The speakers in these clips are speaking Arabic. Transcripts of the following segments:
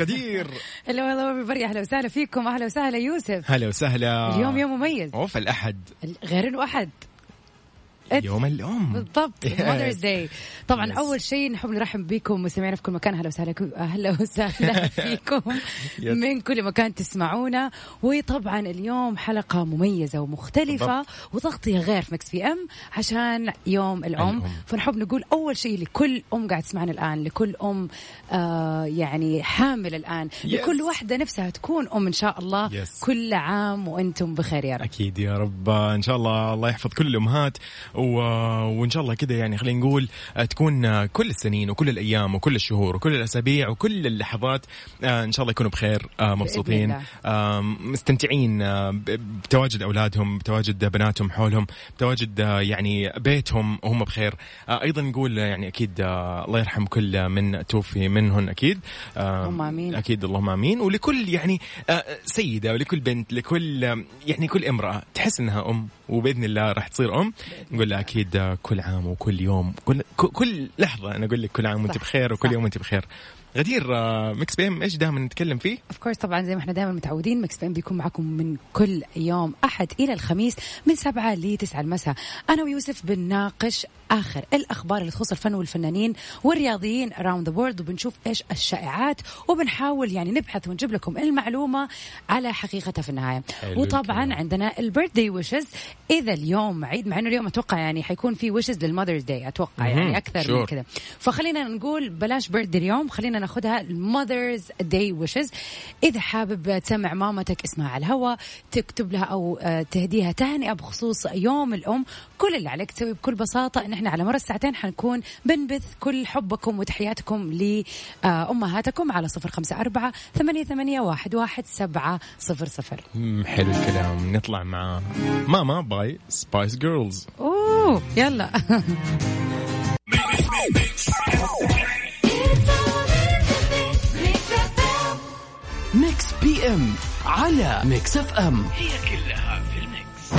غدير هلا والله بري أهلا وسهلا فيكم أهلا وسهلا يوسف. هلا وسهلا. اليوم يوم مميز. أوف الأحد. غير انه احد يوم الأم بالضبط. ماذرز داي طبعا Yes. أول شيء نحب نرحب بكم مستمعينا في كل مكان أهلا وسهلا أهلا وسهلا فيكم Yes. من كل مكان تسمعونا وطبعا اليوم حلقة مميزة ومختلفة وتغطيه غير في مكس في أم عشان يوم الأم الأم. فنحب نقول أول شيء لكل أم قاعد تسمعنا الآن لكل أم آه يعني حامل الآن Yes. لكل واحدة نفسها تكون أم إن شاء الله Yes. كل عام وأنتم بخير يا رب أكيد يا رب إن شاء الله الله يحفظ كل الأمهات و... وإن شاء الله كذا يعني خلينا نقول آه، تكون آه، كل السنين وكل الأيام وكل الشهور وكل الأسابيع وكل اللحظات آه، إن شاء الله يكونوا بخير مبسوطين مستمتعين بتواجد أولادهم بتواجد بناتهم حولهم بتواجد يعني بيتهم وهم بخير. أيضا نقول يعني أكيد الله يرحم كل من توفي منهن أكيد اللهم آمين. أكيد اللهم آمين. ولكل يعني سيدة ولكل بنت لكل يعني كل امرأة تحس إنها أم وبإذن الله راح تصير أم. نقول لها أكيد كل عام وكل يوم كل كل لحظة أنا أقول لك كل عام وأنت بخير وكل صح. يوم وأنت بخير غدير آه، ميكس بي إم إيش دائما نتكلم فيه؟ of course طبعا زي ما إحنا دائما متعودين مكس بي إم بيكون معكم من كل يوم أحد إلى الخميس من سبعة ل 9 المساء أنا ويوسف بنناقش آخر الأخبار اللي تخص الفن والفنانين والرياضيين around the world وبنشوف إيش الشائعات وبنحاول يعني نبحث ونجيب لكم المعلومة على حقيقتها في النهاية وطبعا. عندنا ال birthday wishes إذا اليوم عيد مع إنه اليوم أتوقع يعني حيكون في wishes لل Mother's Day أتوقع. يعني أكثر من. كذا فخلينا نقول بلاش birthday اليوم خلينا ناخذها ال Mother's Day wishes إذا حابب تسمع مامتك اسمها على الهواء تكتب لها أو آه، تهديها تهنئة بخصوص يوم الأم. كل اللي عليك تسوي بكل بساطة. ان إحنا على مر الساعتين حنكون بنبث كل حبكم وتحياتكم لأمهاتكم على صفر خمسة أربعة ثمانية ثمانية واحد واحد سبعة صفر صفر. حلو الكلام. نطلع مع ماما باي سبايس جيرلز أوه يلا. ميكس بي ام على ميكس اف ام هي كلها في الميكس.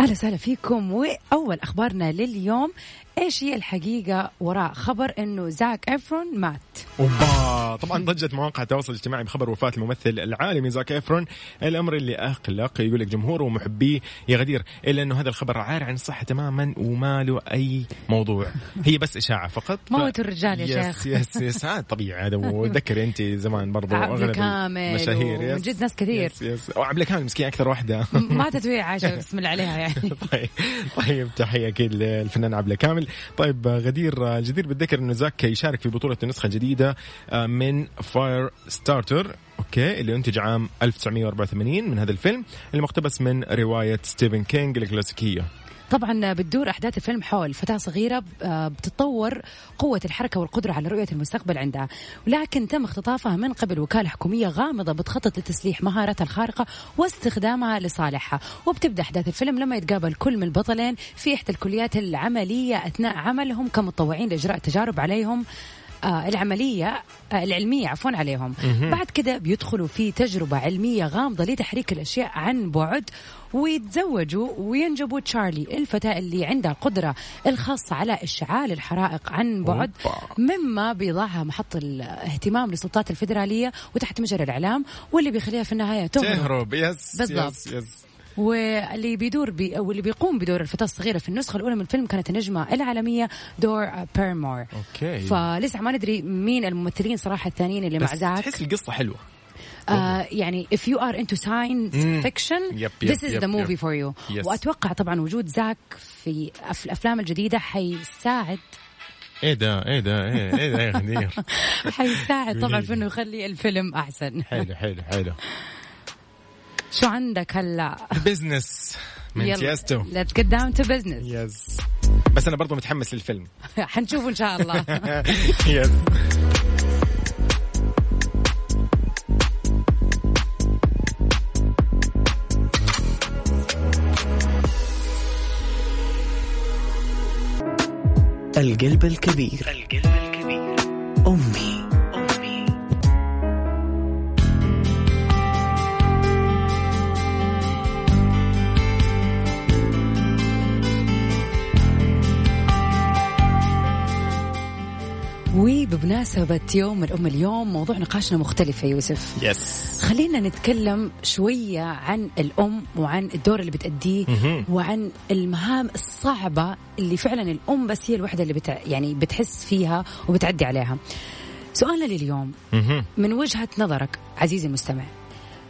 أهلا وسهلا فيكم وأول أخبارنا لليوم إيش هي الحقيقة وراء خبر إنه زاك إفرون مات؟ اوبا طبعا ضجت مواقع التواصل الاجتماعي بخبر وفاة الممثل العالمي زاك إفرون. الأمر اللي اقلق يقول لك جمهوره ومحبيه يا غدير إلا إنه هذا الخبر عار عن الصحة تماما وما له أي موضوع. هي بس إشاعة فقط. ف- موتوا الرجال يا يس شيخ. يس يس هذا طبيعي هذا وتذكري أنت زمان أغلب الكامل المشاهير ومن يس جد ناس كثير. يس يس وعبد الكامل مسكين أكثر واحدة. ماتت وهي عايشه بسم الله عليها يعني. طيب طيب تحية أكيد للفنان عبله كامل طيب آه، غدير الجدير بالذكر إنه زاك يشارك في بطولة النسخة الجديدة آه، من فاير ستارتر okay اللي أنتج عام 1984 من هذا الفيلم اللي مقتبس من رواية ستيفن كينج الكلاسيكية. طبعا بتدور أحداث الفيلم حول فتاة صغيرة آه، بتتطور قوة الحركة والقدرة على رؤية المستقبل عندها. ولكن تم اختطافها من قبل وكالة حكومية غامضة بتخطط لتسليح مهاراتها الخارقة واستخدامها لصالحها. وبتبدأ أحداث الفيلم لما يتقابل كل من البطلين في إحدى الكليات العملية أثناء عملهم كمتطوعين لإجراء تجارب عليهم آه العملية آه العلمية عفوا عليهم. بعد كده بيدخلوا في تجربة علمية غامضة لتحريك الأشياء عن بعد ويتزوجوا وينجبوا تشارلي الفتاة اللي عندها القدرة الخاصة على إشعال الحرائق عن بعد. مما بيضعها محط الاهتمام للسلطات الفيدرالية وتحت مجرى الإعلام واللي بيخليها في النهاية تهرب. تهرب. yes بالضبط. yes yes واللي بيدور بي أو اللي بيقوم بدور الفتاة الصغيرة في النسخة الأولى من الفيلم كانت النجمة العالمية درو باريمور. okay. فلسه ما ندري مين الممثلين صراحة الثانيين اللي مع زاك تحس القصة حلوة. آه يعني if you are into science fiction yep، this is yep، the movie yep. for you. Yes. وأتوقع طبعا وجود زاك في الأفلام الجديدة حيساعد. إيه ده إيه ده إيه إيه ده يا غدير؟ حيساعد طبعا في إنه يخلي الفيلم أحسن. حلو حلو حلو. شو عندك هلا؟ business من تيستو ليتس جيت داون تو بزنس يس بس أنا برضو متحمس للفيلم. حنشوفه إن شاء الله. يس القلب الكبير. القلب الكبير. أمي وبمناسبة يوم الأم اليوم موضوع نقاشنا مختلف يا يوسف يس خلينا نتكلم شوية عن الأم وعن الدور اللي بتأديه. وعن المهام الصعبة اللي فعلا الأم بس هي الوحدة اللي بتع... يعني بتحس فيها وبتعدي عليها سؤالنا لليوم. من وجهة نظرك عزيزي المستمع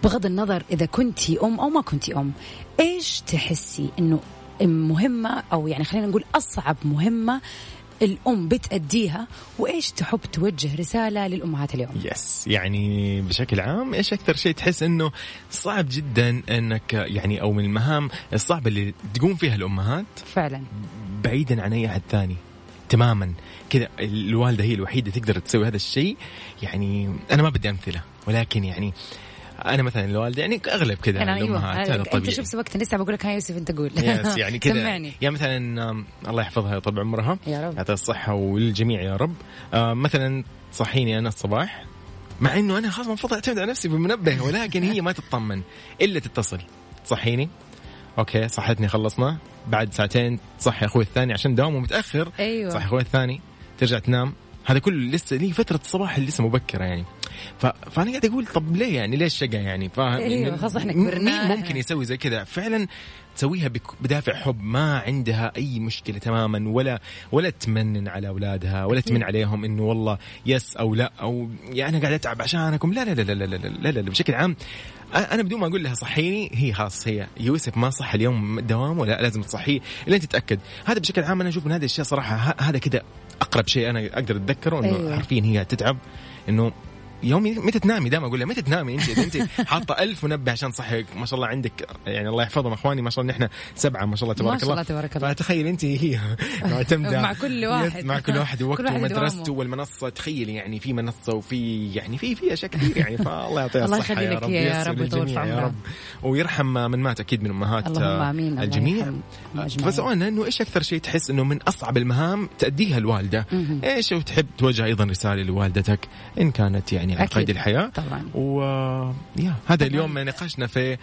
بغض النظر إذا كنتي أم أو ما كنتي أم إيش تحسي أنه مهمة أو يعني خلينا نقول أصعب مهمة الأم بتأديها وإيش تحب توجه رسالة للأمهات اليوم؟ يس يعني بشكل عام إيش أكثر شيء تحس إنه صعب جدا إنك يعني أو من المهام الصعبة اللي تقوم فيها الأمهات؟ فعلا. بعيدا عن أي أحد ثاني. تماما. كذا الوالدة هي الوحيدة تقدر تسوي هذا الشيء. يعني أنا ما بدي أمثلة ولكن يعني أنا مثلا الوالده يعني أغلب كذا يعني الامهات هذا أيوة أنت طبيعي شوف سبقت لسه بقول لك هاي يوسف أنت قول. يس يعني كذا سمعني. يعني مثلا الله يحفظها طول عمرها. يا رب. يعطيها الصحة وللجميع يا رب. آه مثلا تصحيني أنا الصباح مع إنه أنا خلاص المفروض أعتمد على نفسي بالمنبه ولكن هي ما تطمن إلا تتصل. تصحيني أوكي صحتني خلصنا. بعد ساعتين تصحي أخوي الثاني عشان دوامه متأخر. أيوة. صحي أخوي الثاني ترجع تنام. هذا كله لسه لي فترة الصباح اللي لسه مبكرة يعني. ف... فأنا قاعد أقول طب ليه يعني؟ ليش شقة يعني؟ فاهم أيوة، إن- خلاص مين كبرنا. ممكن يسوي زي كذا؟ فعلا تسويها بك- بدافع حب. ما عندها أي مشكلة تماما ولا ولا تمنن على أولادها ولا تمن عليهم إنه والله يس أو لا أو يا أنا قاعد أتعب عشانكم. لا لا لا لا لا لا لا, لا, لا بشكل عام أنا بدون ما أقول لها صحيني هي خلاص هي يوسف ما صح اليوم دوام ولا لازم تصحيه أنت تتأكد. هذا بشكل عام أنا أشوف إن هذه الأشياء صراحة هذا كذا أقرب شيء أنا أقدر أتذكره إنه أيوة. حرفيا هي تتعب إنه يومي متى تنامي؟ دائما أقول لها متى تنامي أنت انت حاطة ألف منبه عشان تصحيك ما شاء الله عندك يعني الله يحفظهم أخواني ما شاء الله نحن سبعة ما شاء الله تبارك ما شاء الله. تبارك الله. فتخيل أنت هي معتمده مع كل واحد. مع كل واحد ووقته ومدرسته. والمنصة. تخيل يعني في منصة وفي يعني في في أشياء كثير يعني. فالله يعطيها الله الصحة يخلي يا رب. يا رب ويطول يا. رب. ويرحم من مات أكيد من أمهات آه، الله الجميع. أجمعين. فسؤالنا إنه إيش أكثر شيء تحس إنه من أصعب المهام تأديها الوالدة. إيش وتحب توجه أيضا رسالة لوالدتك؟ إن كانت يعني على أكيد. قيد الحياة طبعا و يا هذا اليوم نقاشنا في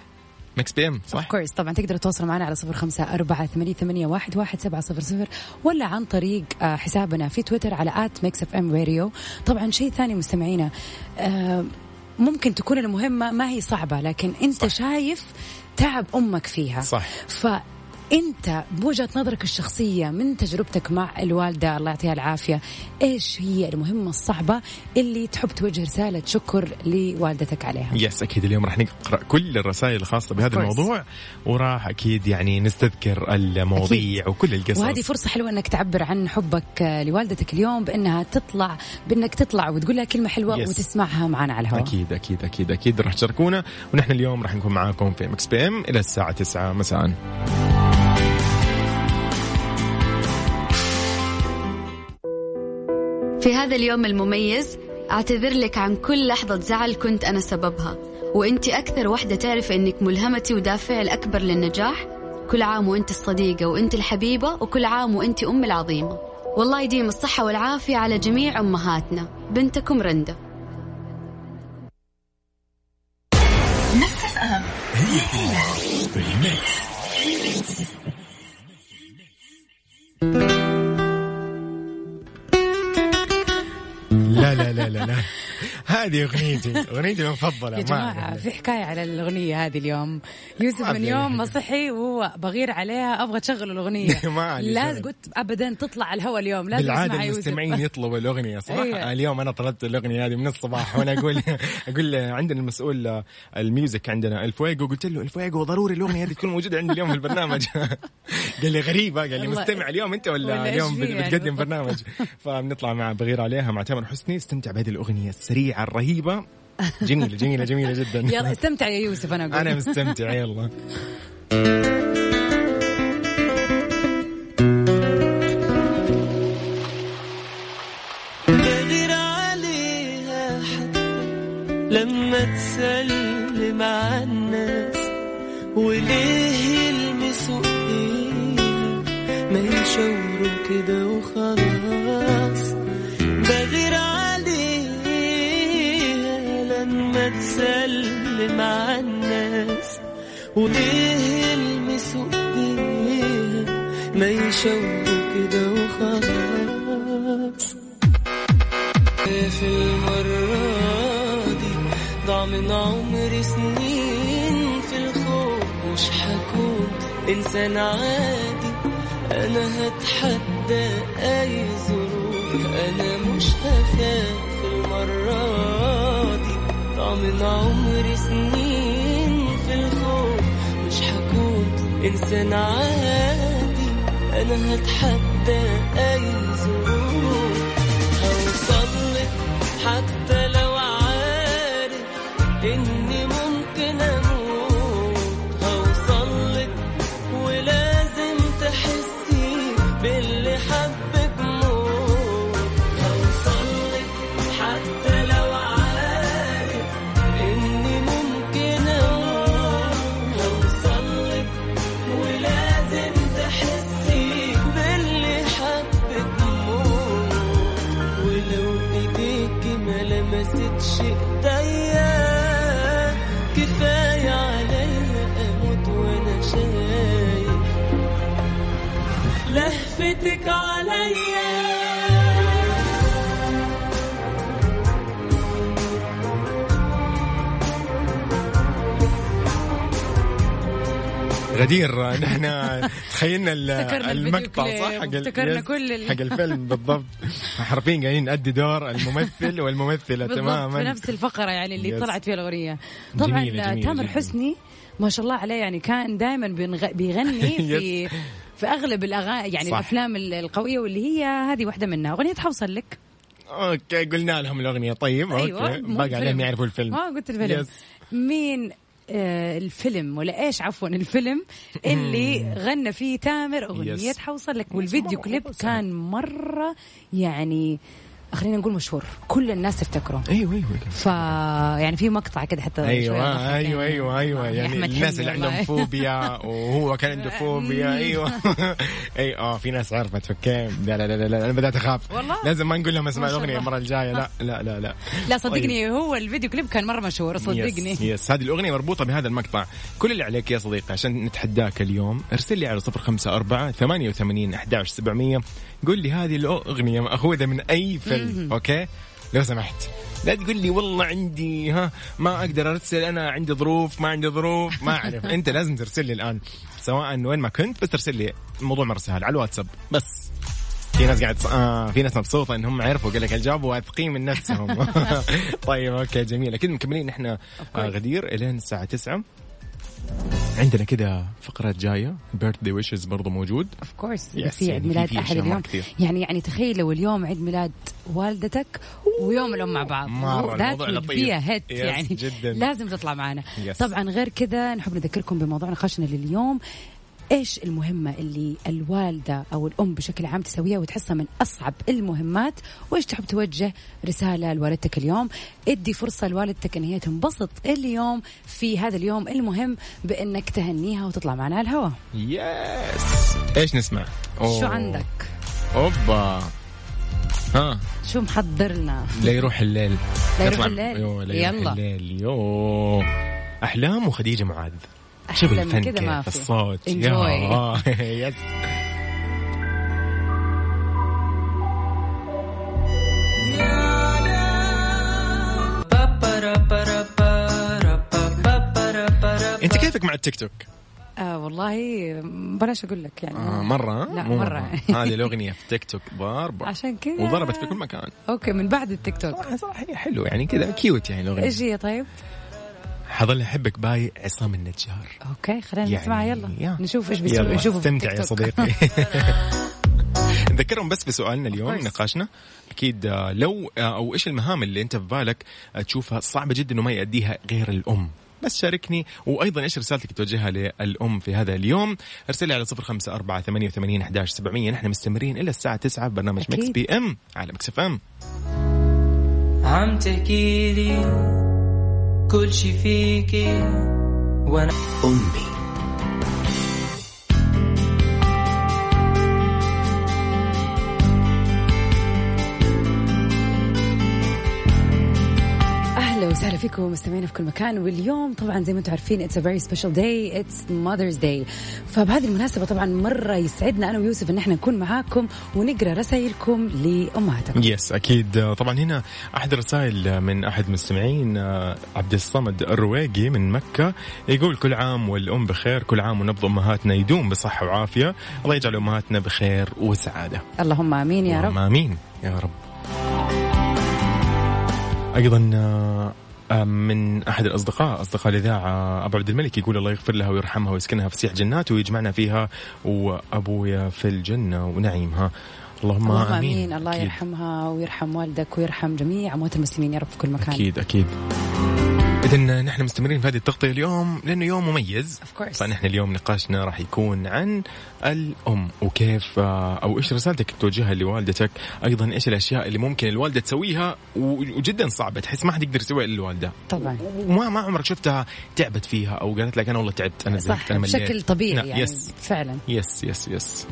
مكس بي ام صح؟ course طبعا تقدروا تتواصلوا معنا على صفر خمسة أربعة ثمانية, ثمانية واحد, واحد سبعة صفر صفر ولا عن طريق آه، حسابنا في تويتر على at ميكس اف ام راديو طبعا شيء ثاني مستمعينا آه، ممكن تكون المهمة ما هي صعبة لكن أنت. صح. شايف تعب أمك فيها صح فأنت بوجهة نظرك الشخصية من تجربتك مع الوالدة الله يعطيها العافية إيش هي المهمة الصعبة اللي تحب توجه رسالة شكر لوالدتك عليها؟ yes أكيد اليوم راح نقرأ كل الرسائل الخاصة بهذا. الموضوع وراح أكيد يعني نستذكر المواضيع وكل القصص. وهذه فرصة حلوة إنك تعبر عن حبك لوالدتك اليوم بإنها تطلع بإنك تطلع وتقول لها كلمة حلوة Yes. وتسمعها معنا على الهواء. أكيد أكيد أكيد أكيد راح تشاركونا. ونحن اليوم راح نكون معاكم في Mix PM إلى الساعة 9 مساء. في هذا اليوم المميز أعتذر لك عن كل لحظة زعل كنت أنا سببها. وأنت أكثر وحدة تعرف أنك ملهمتي ودافعي الأكبر للنجاح. كل عام وأنت الصديقة وأنت الحبيبة وكل عام وأنت أم العظيمة. والله يديم الصحة والعافية على جميع أمهاتنا. بنتكم رندا. لا لا لا لا لا. هذه أغنيتي أغنيتي المفضلة يا علينا. في حكاية على الأغنية هذه اليوم يوسف من يوم ما. صحي وهو بغير عليها أبغى تشغل الأغنية ما علي لا شغل. قلت أبدا تطلع على الهواء اليوم لازم بالعادة المستمعين يطلبوا الأغنية صراحة أيوة. اليوم أنا طلبت الأغنية هذه من الصباح وأنا أقول أقول عندنا المسؤول ال music عندنا الفويجو قلت له الفويجو ضروري الأغنية هذه تكون موجودة عندي اليوم في البرنامج قال لي غريبه قال لي. مستمع اليوم أنت ولا, اليوم بتقدم؟ برنامج فبنطلع مع بغير عليها مع تامر حسني استمتع بهذه الأغنية السريعه الرهيبة. جميلة جميلة جميلة جدا. يلا استمتع يا يوسف أنا أقول. أنا مستمتع يلا. لما تسلم على الناس وليه تسلم على الناس وليه يلمسوا ايديها ما يشاوروا كده وخلاص. في المرة دي ضاع من عمري سنين في الخوف مش حكون إنسان عادي أنا هتحدى أي ظروف أنا مش هخاف المرة. دي من عمري سنين في الخوف مش حكون إنسان عادي. أنا هتحدى أي ظروف. هوصلك حتى لو عارف اني غدير نحن تخيلنا افتكرنا المقطع صح حق yes، كل حق الفيلم بالضبط حرفيا قاعدين نأدي دور الممثل والممثلة بالضبط في تماما نفس الفقرة يعني اللي yes. طلعت فيها الأغنية طبعا جميلة، جميلة تامر جداً. حسني ما شاء الله عليه يعني كان دائما بيغني في. في أغلب الاغاني يعني صح. الأفلام القوية واللي هي هذه واحدة منها أغنية حوصل لك okay قلنا لهم الأغنية طيب أيوه okay باقي عليهم. يعرفوا الفيلم ما قلت الفيلم yes. مين الفيلم ولا إيش عفوا الفيلم اللي غنى فيه تامر أغنية. حوصل لك والفيديو كليب كان مرة يعني خلينا نقول مشهور. كل الناس تفتكره أيوه أيوه. ف يعني في مقطع كده حتى أيوه أيوه يعني. أيوه أيوه يا يعني أحمد الناس حلمي اللي. عندهم فوبيا وهو كان عنده فوبيا أيوه. أي آه في ناس عرفت okay لا لا لا لا, أنا بدأت أخاف. والله؟ لازم ما نقول لهم اسمع ما شاء الأغنية. المرة الجاية. لا لا لا لا. لا صدقني هو الفيديو كليب كان مرة مشهور صدقني. yes, yes هذه الأغنية مربوطة بهذا المقطع. كل اللي عليك يا صديقي عشان نتحداك اليوم ارسل لي على صفر خمسة أربعة ثمانية وثمانين أحداش سبعمية. قول لي هذه الأغنية مأخوذة من أي فيلم okay؟ لو سمحت. لا تقول لي والله عندي ها ما أقدر أرسل أنا عندي ظروف ما عندي ظروف ما أعرف. أنت لازم ترسل لي الآن سواء وين ما كنت بس ترسل لي الموضوع مرة سهل على الواتساب. بس. في ناس قاعد آه في ناس مبسوطة إنهم عرفوا قال لك الجواب واثقين من نفسهم. طيب okay جميل. أكيد مكملين. نحن آه غدير الين الساعة 9 عندنا كده فقرات جاية. birthday wishes برضه موجود. of course Yes، في عيد يعني ميلاد أحد اليوم. يعني يعني تخيل لو اليوم عيد ميلاد والدتك ويوم الأم مع بعض. a hit Yes، يعني. جداً. لازم تطلع معنا. Yes. طبعا غير كذا نحب نذكركم بموضوع نقاشنا لليوم. إيش المهمة اللي الوالدة أو الأم بشكل عام تسويها وتحسها من أصعب المهمات؟ وإيش تحب توجه رسالة لوالدتك اليوم؟ ادي فرصة لوالدتك إن هي تنبسط اليوم في هذا اليوم المهم بإنك تهنيها وتطلع معنا على الهواء. yes إيش نسمع؟ أوه. شو عندك؟ أوبا. ها. شو محضر لنا لا يروح الليل. لا يروح الليل. يو يلا. الليل. يو أحلام وخديجة معاذ. شوف الفن كده ما كيف في. الصوت. yes أنت كيفك مع التيك توك؟ آه والله بلاش أقول لك يعني. آه مرة لا مو مرة. هذه الأغنية في تيك توك ضاربة عشان كذا. وضربت في كل مكان. okay من بعد التيك توك. صراحة صراحة هي حلوة يعني كذا cute يعني الأغنية. إيش هي طيب؟ حظل أحبك. by. عصام النجار. okay خلينا يعني نسمعها يلا. يا. نشوف إيش بيسوي نشوفه في استمتع يا. صديقي. نذكرهم بس بسؤالنا اليوم. نقاشنا. أكيد آه، لو آه، أو إيش المهام اللي أنت في بالك آه، تشوفها صعبة جدا انه ما يأديها غير الأم. بس شاركني وأيضا إيش رسالتك توجهها للأم في هذا اليوم؟ ارسلي على صفر خمسة أربعة ثمانية وثمانين احداش سبعمية. نحن مستمرين إلى الساعة تسعة. ببرنامج أكيد. Mix PM على Mix FM عم تحكي لي كل شي فيكي وأنا أمي أهلا فيكم مستمعينا في كل مكان. واليوم طبعا زي ما أنتم عارفين it's a very special day it's Mother's Day فبهذه المناسبة طبعا مرة يسعدنا أنا ويوسف إن إحنا نكون معاكم ونقرأ رسائلكم لأمهاتكم. يس أكيد. آه، طبعا هنا أحد الرسائل من أحد المستمعين عبد الصمد الرويقي من مكة يقول كل عام والأم بخير كل عام ونبض أمهاتنا يدوم بصحة وعافية. الله يجعل أمهاتنا بخير وسعادة. اللهم آمين يا رب. آمين. يا رب. أيضا من أحد الأصدقاء أصدقاء الإذاعة أبو عبد الملك يقول الله يغفر لها ويرحمها ويسكنها في سيح جنات ويجمعنا فيها. وأبويا في الجنة ونعيمها اللهم, اللهم آمين. آمين. الله أكيد. يرحمها ويرحم والدك ويرحم جميع أموات المسلمين يا رب في كل مكان. أكيد أكيد. اذا نحن مستمرين في هذه التغطية اليوم لأنه يوم مميز. فنحن اليوم نقاشنا راح يكون عن الأم. وكيف آه، أو إيش رسالتك توجهها لوالدتك؟ أيضا إيش الأشياء اللي ممكن الوالدة تسويها؟ وجدا صعبة تحس ما حد يقدر يسويها إلا الوالدة. طبعا. وما ما عمرك شفتها تعبت فيها أو قالت لك أنا والله تعبت أنا زهقت صح مليت. بشكل طبيعي لا، يعني yes. فعلا. yes yes yes.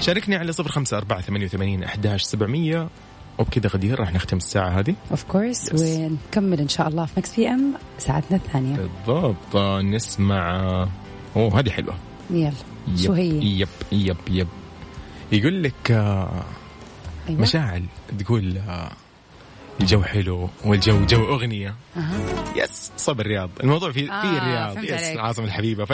شاركني على صفر خمسة أربعة ثمانية وثمانين أحداش سبعمية. وبكذا غدير راح نختم الساعة هذه. of course. ونكمل إن شاء الله في Mix PM ساعتنا الثانية. بالضبط. نسمع. أوه هذه حلوة. يلا شو هي؟ yep yep yep. يقول لك آه، أيوة. مشاعل تقول آه، الجو حلو والجو جو أغنية. أها. yes صوب الرياض الموضوع في في آه، الرياض فهمت yes عليك. العاصمه الحبيبة.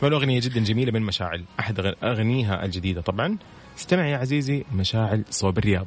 فالأغنية جدا جميلة من مشاعل. أحد أغ- أغنيها الجديدة طبعا. استمع يا عزيزي مشاعل صوب الرياض.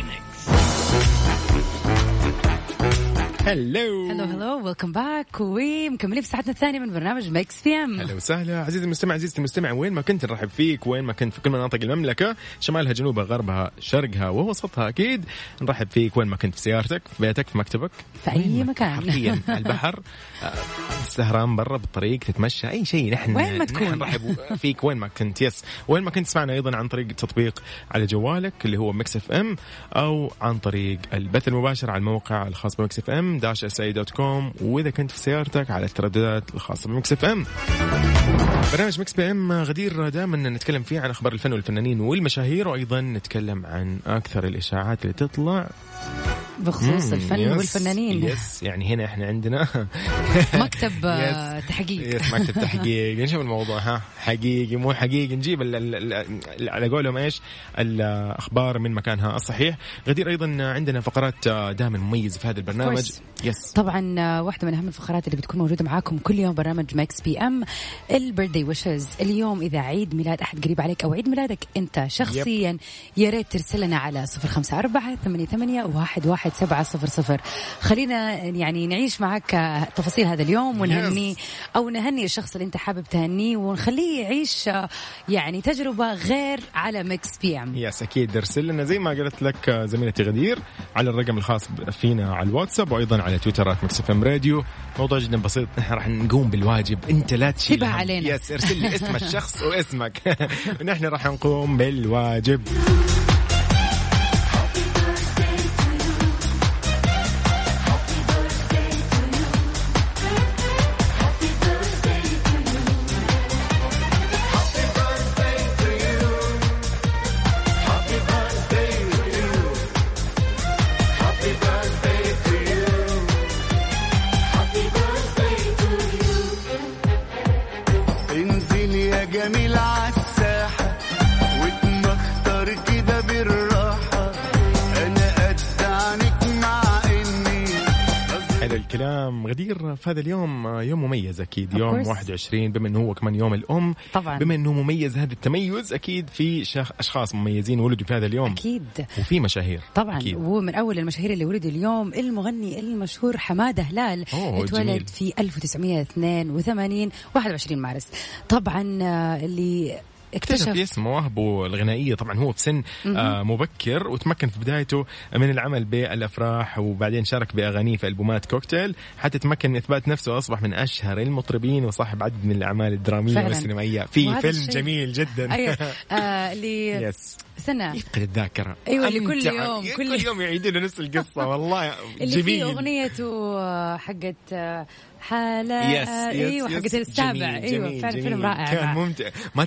hello hello hello welcome back ومكملين في ساعتنا الثانية من برنامج Mix PM هلا وسهلا. عزيزي المستمع عزيزتي المستمع وين ما كنت نرحب فيك وين ما كنت في كل مناطق المملكة شمالها جنوبها غربها شرقها ووسطها أكيد نرحب فيك وين ما كنت في سيارتك في بيتك في مكتبك في أي مكان. حرفيا البحر آه، سهران برا بالطريق تتمشى أي شيء. نحن وين ما تكون. نرحب فيك وين ما كنت. yes وين ما كنت تسمعنا أيضا عن طريق تطبيق على جوالك اللي هو ميكس اف ام أو عن طريق البث المباشر على الموقع الخاص بميكس اف ام داش اس وإذا كنت في سيارتك على الترددات الخاصة بميكس اف ام برنامج مكس بي ام غدير دائما نتكلم فيه عن أخبار الفن والفنانين والمشاهير وأيضا نتكلم عن أكثر الاشاعات اللي تطلع بخصوص الفن yes، والفنانين. yes يعني هنا إحنا عندنا مكتب آه، تحقيق. yes مكتب تحقيق. نشوف الموضوع ها. حقيقي مو حقيقي. نجيب على قولهم إيش؟ الأخبار من مكانها الصحيح. غدير أيضا عندنا فقرات دائما مميزة في هذا البرنامج. يس طبعا آه، واحدة من أهم الفقرات اللي بتكون موجودة معاكم كل يوم برنامج ماكس بي ام ال birthday wishes اليوم إذا عيد ميلاد أحد قريب عليك أو عيد ميلادك أنت شخصيا يا ريت ترسل لنا على صفر خمسة أربعة ثمانية ثمانية واحد واحد سبعة صفر صفر. خلينا يعني نعيش معك تفاصيل هذا اليوم ونهنيه أو نهني الشخص اللي أنت حابب تهنيه ونخليه يعيش يعني تجربة غير على مكس بي ام yes أكيد. ارسل لنا زي ما قلت لك زميلتي غدير على الرقم الخاص فينا على الواتساب وأيضا على تويتر آت مكس اف ام راديو. موضوع جدا بسيط. نحن راح نقوم بالواجب. أنت لا تشيل. علينا. yes ارسل لي اسم الشخص واسمك. ونحن راح نقوم بالواجب. في هذا اليوم آه، يوم مميز أكيد يوم course. 21 بما انه هو كمان يوم الأم طبعا. بما انه مميز هذا التميز أكيد في شخ... أشخاص مميزين ولدوا في هذا اليوم. أكيد. وفي مشاهير. طبعا. أكيد. ومن أول المشاهير اللي ولدوا اليوم المغني المشهور حمادة هلال. اتولد. في 1982 21 مارس. طبعا آه، اللي اكتشف. اكتشف يسمى مواهبه الغنائية. طبعا هو في سن آه مبكر وتمكن في بدايته من العمل بالأفراح وبعدين شارك بأغانيه في ألبومات كوكتيل حتى تمكن من إثبات نفسه وأصبح من أشهر المطربين وصاحب عدد من الأعمال الدرامية فعلاً. والسينمائية. في فيلم جميل جدا. أيوه. آه، اللي يس سنة. يفقد الذاكرة. أيوة، اللي كل. يوم- كل, كل- يوم يعيدوا نفس القصة. والله اللي فيه جميل. أغنيته آه، حقت آه، حالة يس إيوه يس، حقت يس. السابع إيوه فعلا جميل. فيلم رائع كان ممتع ما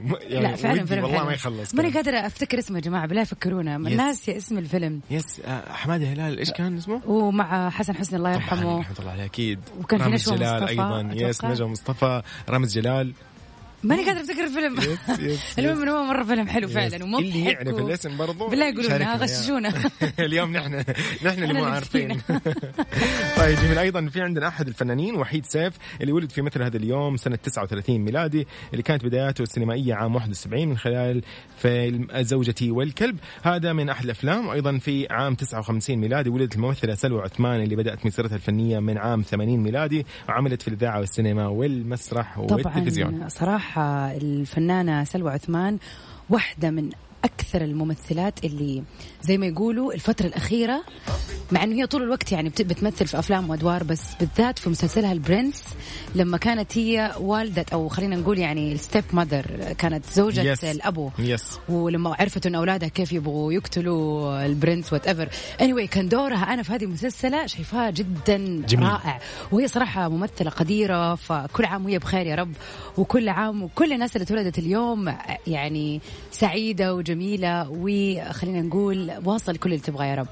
م- يعني لا فعلا فيلم والله. ما يخلص ماني. قادرة أفتكر اسمه يا جماعة بالله فكرونا yes. ناسي اسم الفيلم yes آه، حماده هلال إيش كان اسمه؟ ومع حسن حسني الله طبعا يرحمه رحمة الله عليه أكيد وكان في جلال مصطفى، أيضا yes. نجوى مصطفى رامز جلال ماني قادرة أفتكر الفيلم. المهم إنه هو مرة فيلم حلو. فعلا ومضحك اللي يعرف و- الاسم برضو. بالله شاركنا يا. غششونا. اليوم نحن نحن اللي مو عارفين. طيب جميل. أيضا في عندنا أحد الفنانين وحيد سيف اللي ولد في مثل هذا اليوم سنة 39 ميلادي اللي كانت بداياته السينمائية عام 71 من خلال فيلم زوجتي والكلب. هذا من أحد الأفلام. وأيضا في عام 59 ميلادي ولدت الممثلة سلوى عثمان اللي بدأت مسيرتها الفنية من عام 80 ميلادي وعملت في الإذاعة والسينما والمسرح والتلفزيون. صراحة الفنانة سلوى عثمان واحدة من أكثر الممثلات اللي زي ما يقولوا الفترة الأخيرة مع إنه هي طول الوقت يعني بت- بتمثل في أفلام وأدوار بس بالذات في مسلسلها البرنس لما كانت هي والدة أو خلينا نقول يعني ال step mother كانت زوجة Yes. الأبو. yes ولما عرفت إن أولادها كيف يبغوا يقتلوا البرنس whatever اني كان دورها أنا في هذه المسلسلة شايفاها جدا جميل. رائع. وهي صراحة ممثلة قديرة فكل عام وهي بخير يا رب. وكل عام وكل الناس اللي تولدت اليوم يعني سعيدة وجميله وخلينا نقول واصل كل اللي تبغاه يا رب.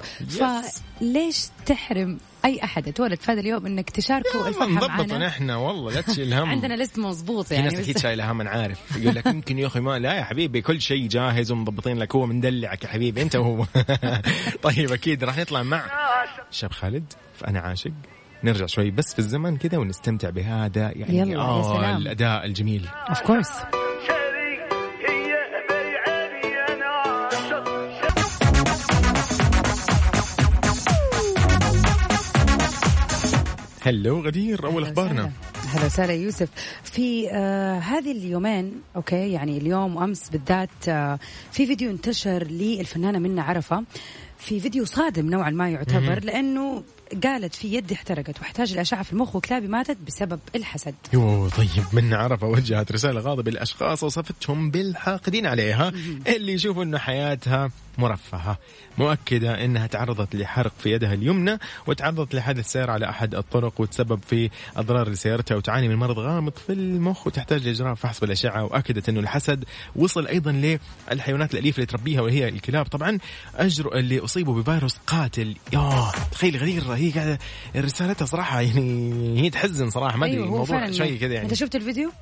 فليش تحرم أي أحد؟ اتولد في هذا اليوم إنك تشاركوا الفرحة نضبط معنا. نحن والله لا تشيل هم. عندنا لست مضبوط في يعني ناس أكيد بس- شايله هم أنا عارف. يقول لك يمكن يا أخي ما لا يا حبيبي كل شيء جاهز ومضبطين لك هو مندلعك يا حبيبي أنت وهو. طيب أكيد راح نطلع مع شاب خالد فأنا عاشق. نرجع شوي بس في الزمن كذا ونستمتع بهذا يعني يلا، يا سلام. الأداء الجميل. اوف كورس هلو غدير أول أخبارنا. هلا وسهلا يوسف. في آه هذه اليومين أوكي يعني اليوم وامس بالذات آه في فيديو انتشر للفنانة منى عرفة. في فيديو صادم نوعا ما يعتبر لأنه قالت في يدي احترقت واحتاج الأشعة في المخ وكلابي ماتت بسبب الحسد. يوه طيب من عرفة وجهت رسالة غاضبة للأشخاص وصفتهم بالحاقدين عليها. اللي يشوفوا أنه حياتها مرفهة مؤكدة أنها تعرضت لحرق في يدها اليمنى وتعرضت لحادث سير على أحد الطرق وتسبب في أضرار لسيارتها وتعاني من مرض غامض في المخ وتحتاج لإجراء فحص بالأشعة وأكدت أنه الحسد وصل أيضا للحيوانات الأليفة اللي تربيها وهي الكلاب. طبعا أجروا اللي أصيبوا بفيروس قاتل. ياه تخيل غدير هي قاعدة رسالتها صراحة يعني هي تحزن صراحة ما أدري أيوه الموضوع شيء كذا يعني. أنت شفت الفيديو؟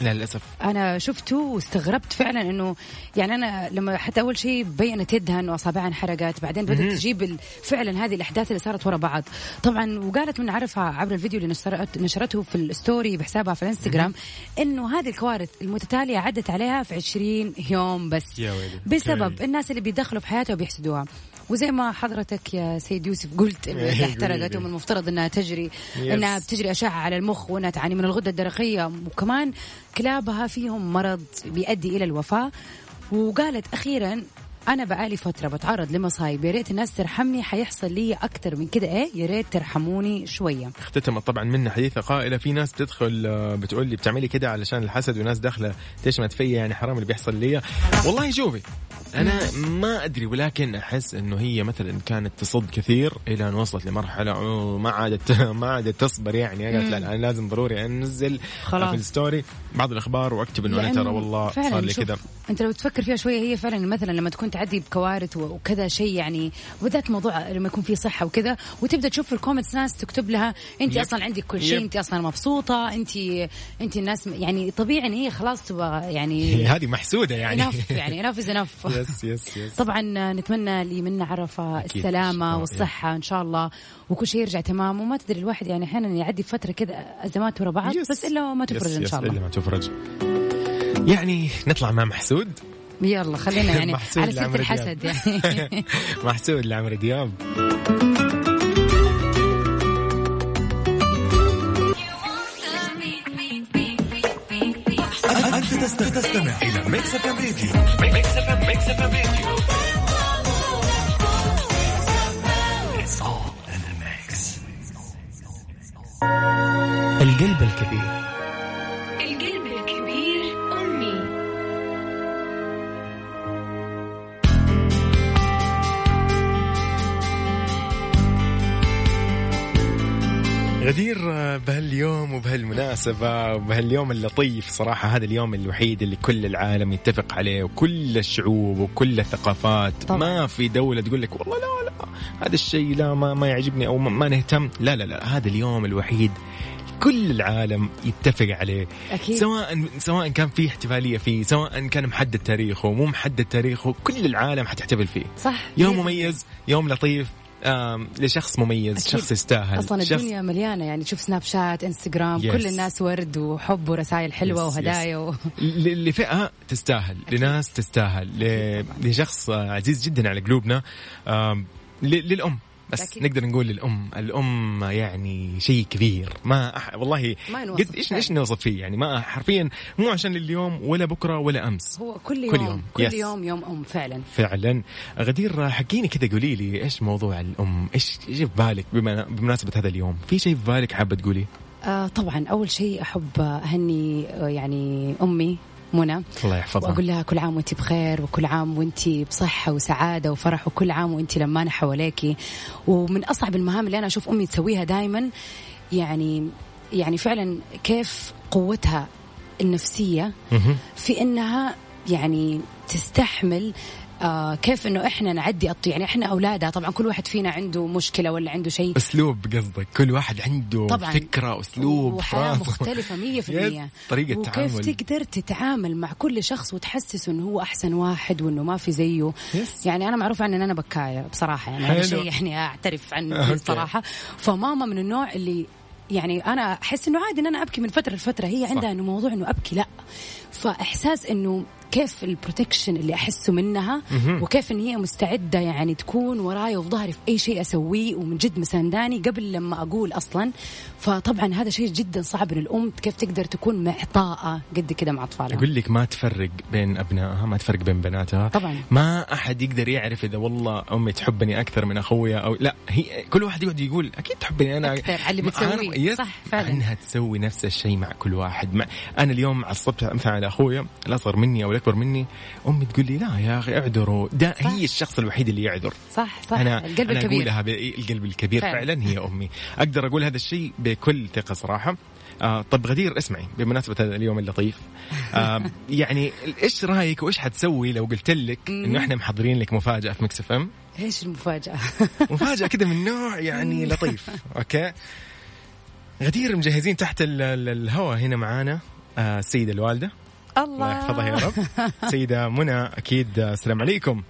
لا للأسف. أنا شفته واستغربت فعلا إنه يعني أنا لما حتى أول شيء بينت يدها إنه أصابعها انحرقت بعدين بدأت تجيب فعلا هذه الأحداث اللي صارت ورا بعض. طبعا وقالت من عرفها عبر الفيديو اللي نشرت نشرته في ال story بحسابها في الإنستغرام إنه هذه الكوارث المتتالية عدت عليها في 20 يوم بس. يا ويلي. بسبب. الناس اللي بيدخلوا في حياتها وبيحسدوها. وزي ما حضرتك يا سيد يوسف قلت انه إذا احترقت. ومن المفترض إنها تجري yes. إنها بتجري أشعة على المخ وإنها تعاني من الغدة الدرقية. وكمان كلابها فيهم مرض بيؤدي إلى الوفاة. وقالت أخيرا أنا بقالي فترة بتعرض لمصايب. يا ريت الناس ترحمني حيحصل لي أكثر من كده. إيه؟ يا ريت ترحموني شوية. اختتمت طبعا منة حديثها قائلة في ناس بتدخل آه، بتقول لي بتعملي كده علشان الحسد وناس داخلة تشمت فيا يعني حرام اللي بيحصل لي والله شوفي أنا ما أدري ولكن أحس إنه هي مثلا كانت تصد كثير إلى أن وصلت لمرحلة ما عادت ما عادت تصبر يعني قالت لا لا، أنا لازم ضروري أنزل خلاص. في ال story بعض الأخبار وأكتب إنه أنا ترى والله صار لي كذا أنت لو تفكر فيها شوية هي فعلا مثلا لما تكون تعدي بكوارث وكذا شيء يعني وبالذات موضوع لما يكون في صحة وكذا وتبدأ تشوف في ال comments ناس تكتب لها انت yep. أصلا عندك كل شيء yep. انت أصلا مبسوطة انت انت الناس يعني طبيعي إن هي خلاص تبغى يعني هذه محسودة يعني enough يعني enough is enough yes yes yes طبعا نتمنى لمنة عرفة. السلامة والصحة إن شاء الله وكل شيء يرجع تمام. وما تدري الواحد يعني أحيانا يعدي فترة كذا أزمات ورا بعض. بس إلا ما تفرج إن شاء الا الله. ما تفرج. يعني نطلع مع محسود؟ يلا خلينا يعني على سيرة الحسد. يعني. محسود لعمرو دياب. أنت تست- تستمع إلى ميكس اف ام راديو ميكس اف ام ميكس اف ام راديو. القلب الكبير. غدير آه، بهاليوم وبهالمناسبة وبهاليوم اللطيف صراحة هذا اليوم الوحيد اللي كل العالم يتفق عليه وكل الشعوب وكل الثقافات. طبعاً. ما في دولة تقول لك والله لا لا هذا الشيء لا ما, ما يعجبني أو ما, ما نهتم. لا لا لا هذا اليوم الوحيد كل العالم يتفق عليه. أكيد. سواء سواء كان في احتفالية فيه سواء كان محدد تاريخه مو محدد تاريخه كل العالم حتحتفل فيه. صح. يوم مميز يوم لطيف لشخص مميز أكيد. شخص يستاهل أصلا شخص الدنيا مليانة يعني تشوف سناب شات إنستغرام Yes. كل الناس ورد وحب ورسائل حلوة Yes, وهدايا و... ل- لفئة تستاهل لناس تستاهل ل- لشخص عزيز جدا على قلوبنا. آم، ل- للأم. بس أكيد. نقدر نقول للام الأم يعني شيء كبير ما أح... والله ما قد إيش. إيش نوصف فيه يعني ما حرفيا مو عشان اليوم ولا بكرة ولا أمس هو كل يوم كل يوم. كل Yes. يوم يوم أم فعلا فعلا غدير حكيني كذا قولي لي إيش موضوع الأم إيش إيش في بالك بما بمناسبة هذا اليوم في شيء في بالك حابة تقولي آه طبعا أول شيء أحب أهني آه، يعني أمي منى. الله يحفظها. وأقول لها كل عام وانت بخير وكل عام وانت بصحة وسعادة وفرح وكل عام وانت لمانه حواليكي ومن أصعب المهام اللي أنا أشوف أمي تسويها دائما يعني يعني فعلا كيف قوتها النفسية. في إنها يعني تستحمل آه كيف إنه إحنا نعدي الط- يعني إحنا أولادها طبعا كل واحد فينا عنده مشكلة ولا عنده شيء أسلوب قصدك كل واحد عنده طبعاً. فكرة أسلوب في yes، المية طريقة وكيف تعامل تقدر تتعامل مع كل شخص وتحسسه إنه هو أحسن واحد وإنه ما في زيه yes. يعني أنا معروف عني إن أنا بكاية بصراحة يعني هذا. شيء يعني أعترف عنه. الصراحه فماما من النوع اللي يعني أنا أحس إنه عادي إن أنا أبكي من فترة لفترة هي. عندها إنه موضوع إنه أبكي لا فإحساس إنه كيف ال protection اللي أحسه منها. وكيف إن هي مستعدة يعني تكون وراي وفي ظهري في أي شيء أسويه ومن جد مسانداني قبل لما أقول أصلا. فطبعا هذا شيء جدا صعب ان الام كيف تقدر تكون معطاءة قد كده مع أطفالها؟ أقول لك ما تفرق بين أبنائها ما تفرق بين بناتها. طبعاً. ما أحد يقدر يعرف إذا والله أمي تحبني أكثر من أخويا أو لا. هي كل واحد يقعد يقول أكيد تحبني أنا. على اللي بتسويه. صح، فعلاً. أنها تسوي نفس الشيء مع كل واحد. مع أنا اليوم عصبت مثلا على أخويا الاصغر مني أو الاكبر مني. أمي تقول لي لا يا أخي اعذروا. ده صح. هي الشخص الوحيد اللي يعذر. صح صح. أنا القلب أنا الكبير. اقولها بالقلب الكبير فعلا. فعلا, هي أمي. أقدر أقول هذا الشيء بكل ثقة صراحة. آه طب غدير اسمعي بمناسبة هذا اليوم اللطيف. آه يعني إيش رأيك وإيش حتسوي لو قلت لك إنه إحنا محضرين لك مفاجأة في مكس إف إم؟ إيش المفاجأة؟ مفاجأة كذا من نوع يعني لطيف. okay. غدير مجهزين تحت ال- ال- الهواء هنا معانا. آه السيدة الله. يحفظها يا رب. سيدة منى أكيد آه، السلام عليكم.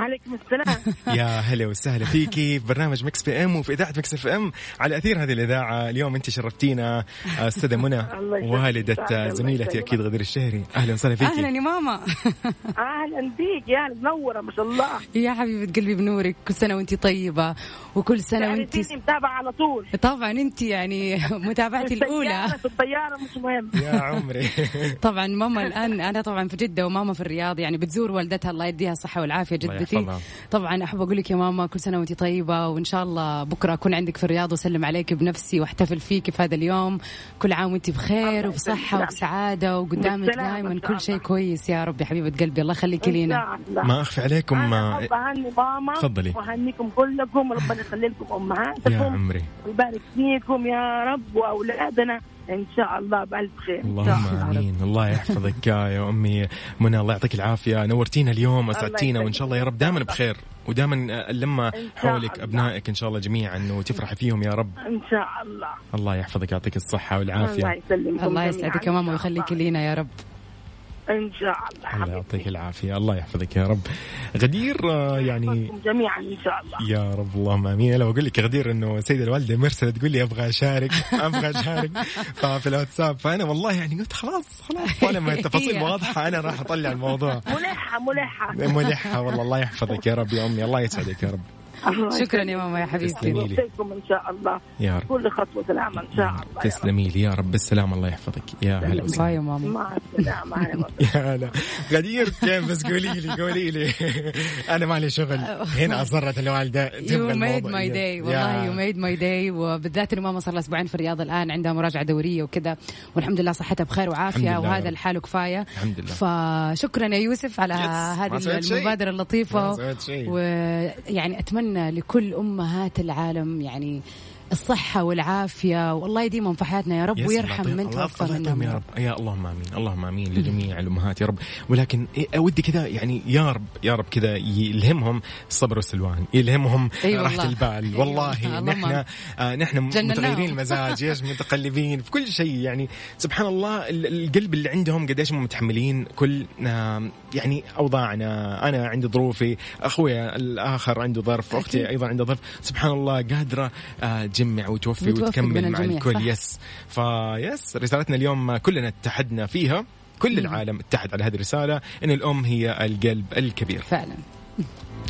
عليكم السلام. يا هلا وسهلا فيكي في برنامج Mix PM وفي إذاعة Mix FM على أثير هذه الإذاعة. اليوم انت شرفتينا آه، أستاذة منى الله يسلمك. والدة زميلتي. أكيد غدير الشهري. أهلا وسهلا فيكي أهلا يا ماما. أهلا بيك يا منورة ما شاء الله. يا حبيبة قلبي بنورك. كل سنة وانت طيبة وكل سنة وانت تعرفيني متابعة على طول. طبعا انت يعني متابعتي الأولى. الطياره مش مهم. يا عمري. طبعا ماما الآن أنا طبعا في جدة وماما في الرياض. يعني بتزور والدتها. الله يديها الصحة والعافية. الله يحفظها. طبعا أحب أقول لك يا ماما كل سنة وانت طيبة وإن شاء الله بكرة أكون عندك في الرياض وأسلم عليك بنفسي وأحتفل فيك في هذا اليوم كل عام وانت بخير وبصحة. وبسعادة وقدامك دائما كل شيء. كويس يا رب يا حبيبة قلبي الله يخليكي إن لينا. ما أخفي عليكم أنا أحب أهني ماما تفضلي. وأهنيكم كلكم ربنا يخلي لكم يا امهاتكم عمري ويبارك فيكم يا رب وأولادنا إن شاء الله بألف خير إن شاء اللهم الله. آمين. الله يحفظك يا أمي. منى الله يعطيك العافية. نورتينا اليوم أسعدتينا. وإن شاء الله يا رب دائما بخير ودائما لما حولك الله. أبنائك إن شاء الله جميعا وتفرحي فيهم يا رب. إن شاء الله. الله يحفظك يعطيك الصحة الله والعافيه الله جميعاً يسعدك يا ماما ويخليك الله. لينا يا رب. إن شاء الله الله. يعطيك العافية. الله يحفظك يا رب. غدير آه، يعني جميعا إن شاء الله. يا رب. اللهم آمين. لو أقول لك يا غدير إنه سيد الوالدة مرسلة تقول لي أبغى أشارك. أبغى أشارك. ففي الواتساب. فأنا والله يعني قلت خلاص خلاص. طالما التفاصيل واضحة. أنا راح أطلع الموضوع. ملحة ملحة. ملحة. والله الله يحفظك يا رب يا أمي. الله يسعدك يا رب. شكرا يا ماما يا حبيبتي. تسلمي لي. يوفقكم إن شاء الله. يا رب. كل خطوة العمل إن شاء الله يا رب. تسلمي لي يا رب. بالسلامه الله يحفظك. يا هلا وسهلا. bye يا ماما. مع السلامة. يا هلا. غدير كيف بس قولي لي قولي لي. أنا مالي شغل. هنا أصرت الوالدة. you تبغى made الموضوع. my day والله you made my day وبالذات إنه ماما صار لها أسبوعين في الرياض الآن عندها مراجعة دورية وكذا. والحمد لله صحتها بخير وعافية. وهذا رب. لحاله كفاية. الحمد لله. فشكرا يا يوسف على هذه. المبادرة ما اللطيفه. ويعني أتمنى لكل أمهات العالم يعني الصحة والعافية والله يديمهم في حياتنا يا رب ويرحم من توفى منهم يا رب يا اللهم آمين اللهم آمين لجميع الأمهات يا رب ولكن إيه ودي كذا يعني يا رب يا رب كذا يلهمهم الصبر والسلوان يلهمهم أي راحة والله. البال والله والله. نحن آه نحن. متغيرين المزاج متقلبين في كل شيء يعني سبحان الله ال- القلب اللي عندهم قديش هم متحملين كل آه يعني أوضاعنا. أنا عندي ظروفي اخويا الآخر عنده ظرف أختي. أيضا عندها ظرف. سبحان الله قادرة آه تجمع وتوفي وتكمل مع الكل صح. يس. فيس رسالتنا اليوم كلنا اتحدنا فيها. كل العالم اتحد على هذه الرسالة. إن الأم هي القلب الكبير. فعلا.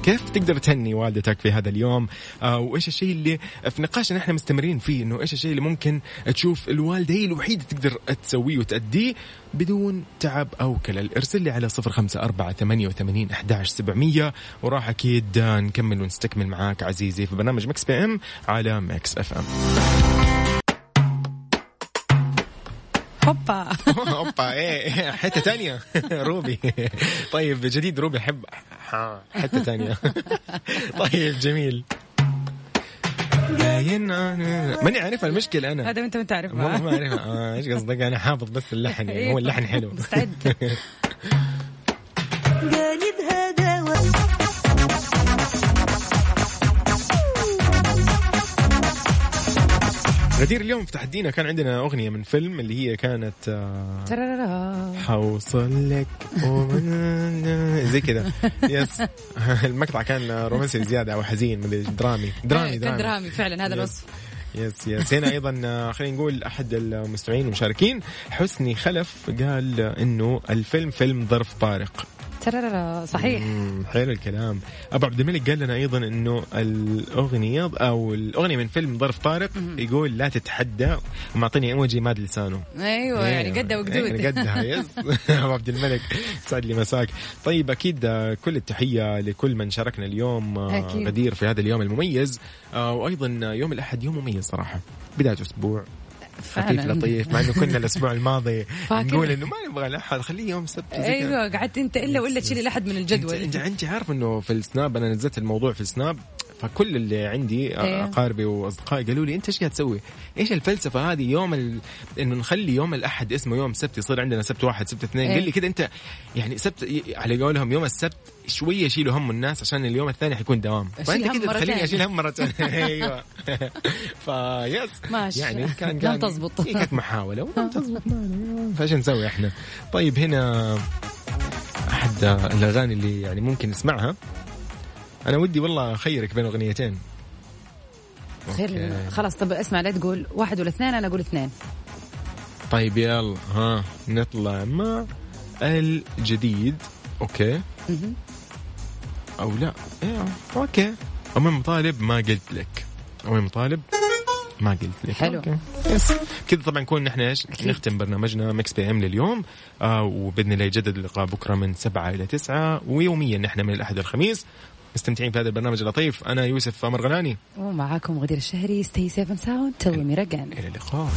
كيف تقدر تهني والدتك في هذا اليوم؟ آه وإيش الشيء اللي في نقاشنا إحنا مستمرين فيه؟ إنه إيش الشيء اللي ممكن تشوف الوالده هي الوحيده تقدر تسويه وتأديه بدون تعب أو كلل؟ ارسل لي على صفر خمسة أربعة ثمانية وثمانين أحداش سبعمية وراح أكيد آه، نكمل ونستكمل معاك عزيزي في برنامج Mix PM على Mix FM. هوبا. اوبا إيه حتة تانية. روبي. طيب جديد روبي أحب حتة تانية. طيب جميل. ماني عارف المشكلة أنا. هذا أنت ما تعرف والله ما اعرف آه، إيش قصدك؟ أنا حافظ بس اللحن يعني هو اللحن حلو. مستعد. غدير اليوم في تحدينا كان عندنا أغنية من فيلم اللي هي كانت آه،. حوصل لك. زي كذا. yes المقطع كان رومانسي زيادة أو حزين مدري درامي. درامي كان درامي. فعلا هذا. الوصف. yes yes هنا أيضا آه، خلينا نقول أحد المستمعين المشاركين حسني خلف قال إنه الفيلم فيلم ظرف طارق. ترارارا. صحيح. حلو الكلام. أبو عبد الملك قال لنا أيضا إنه الأغنية أو الأغنية من فيلم ظرف طارق يقول لا تتحدى ومعطيني ايموجي ماد لسانه. أيوه يعني قده يعني وقدود قدها yes. أبو عبد الملك سعد لي مساك. طيب أكيد كل التحية لكل من شاركنا اليوم آه، أكيد. غدير في هذا اليوم المميز آه، وأيضا يوم الأحد يوم مميز صراحة. بداية أسبوع. خفيف. لطيف مع إنه كنا الأسبوع الماضي. نقول إنه ما نبغى الاحد خليه يوم سبت وزي كذا. أيوه قعدت أنت إلا ولا تشيلي الاحد من الجدول انت, أنت عارف إنه في ال Snap أنا نزلت الموضوع في ال Snap فكل اللي عندي أيوه. أقاربي وأصدقائي قالوا لي أنت إيش قاعد تسوي؟ إيش الفلسفة هذه يوم ال... إنه نخلي يوم الأحد اسمه يوم سبت يصير عندنا سبت واحد سبت اثنين إيه. قال لي كذا أنت يعني سبت على قولهم يوم السبت شوية يشيلوا هم الناس عشان اليوم الثاني حيكون دوام فأنت كذا. تخليني أشيل هم مرتين أيوه فيس ماشي. يعني كان لم كان تزبط. إيه، كانت محاولة ولم تزبط معنا فايش نسوي إحنا؟ طيب هنا أحد الأغاني اللي يعني ممكن نسمعها أنا ودي والله أخيرك بين أغنيتين. خير. خلاص طب اسمع لا تقول واحد ولا اثنين أنا أقول اثنين. طيب يلا ها نطلع مع الجديد. okay. مهم. أو لا إيه، okay. ام مطالب ما قلت لك. ام مطالب ما قلت لك. حلو. كذا طبعا نكون نحن إيش؟ نختم برنامجنا Mix PM لليوم. آه وبإذن الله يجدد اللقاء بكرة من سبعة إلى تسعة ويوميا نحن من الأحد الخميس. مستمتعين في هذا البرنامج اللطيف. أنا يوسف أمر غناني. ومعاكم غدير الشهري stay safe sound tell me إلى اللقاء.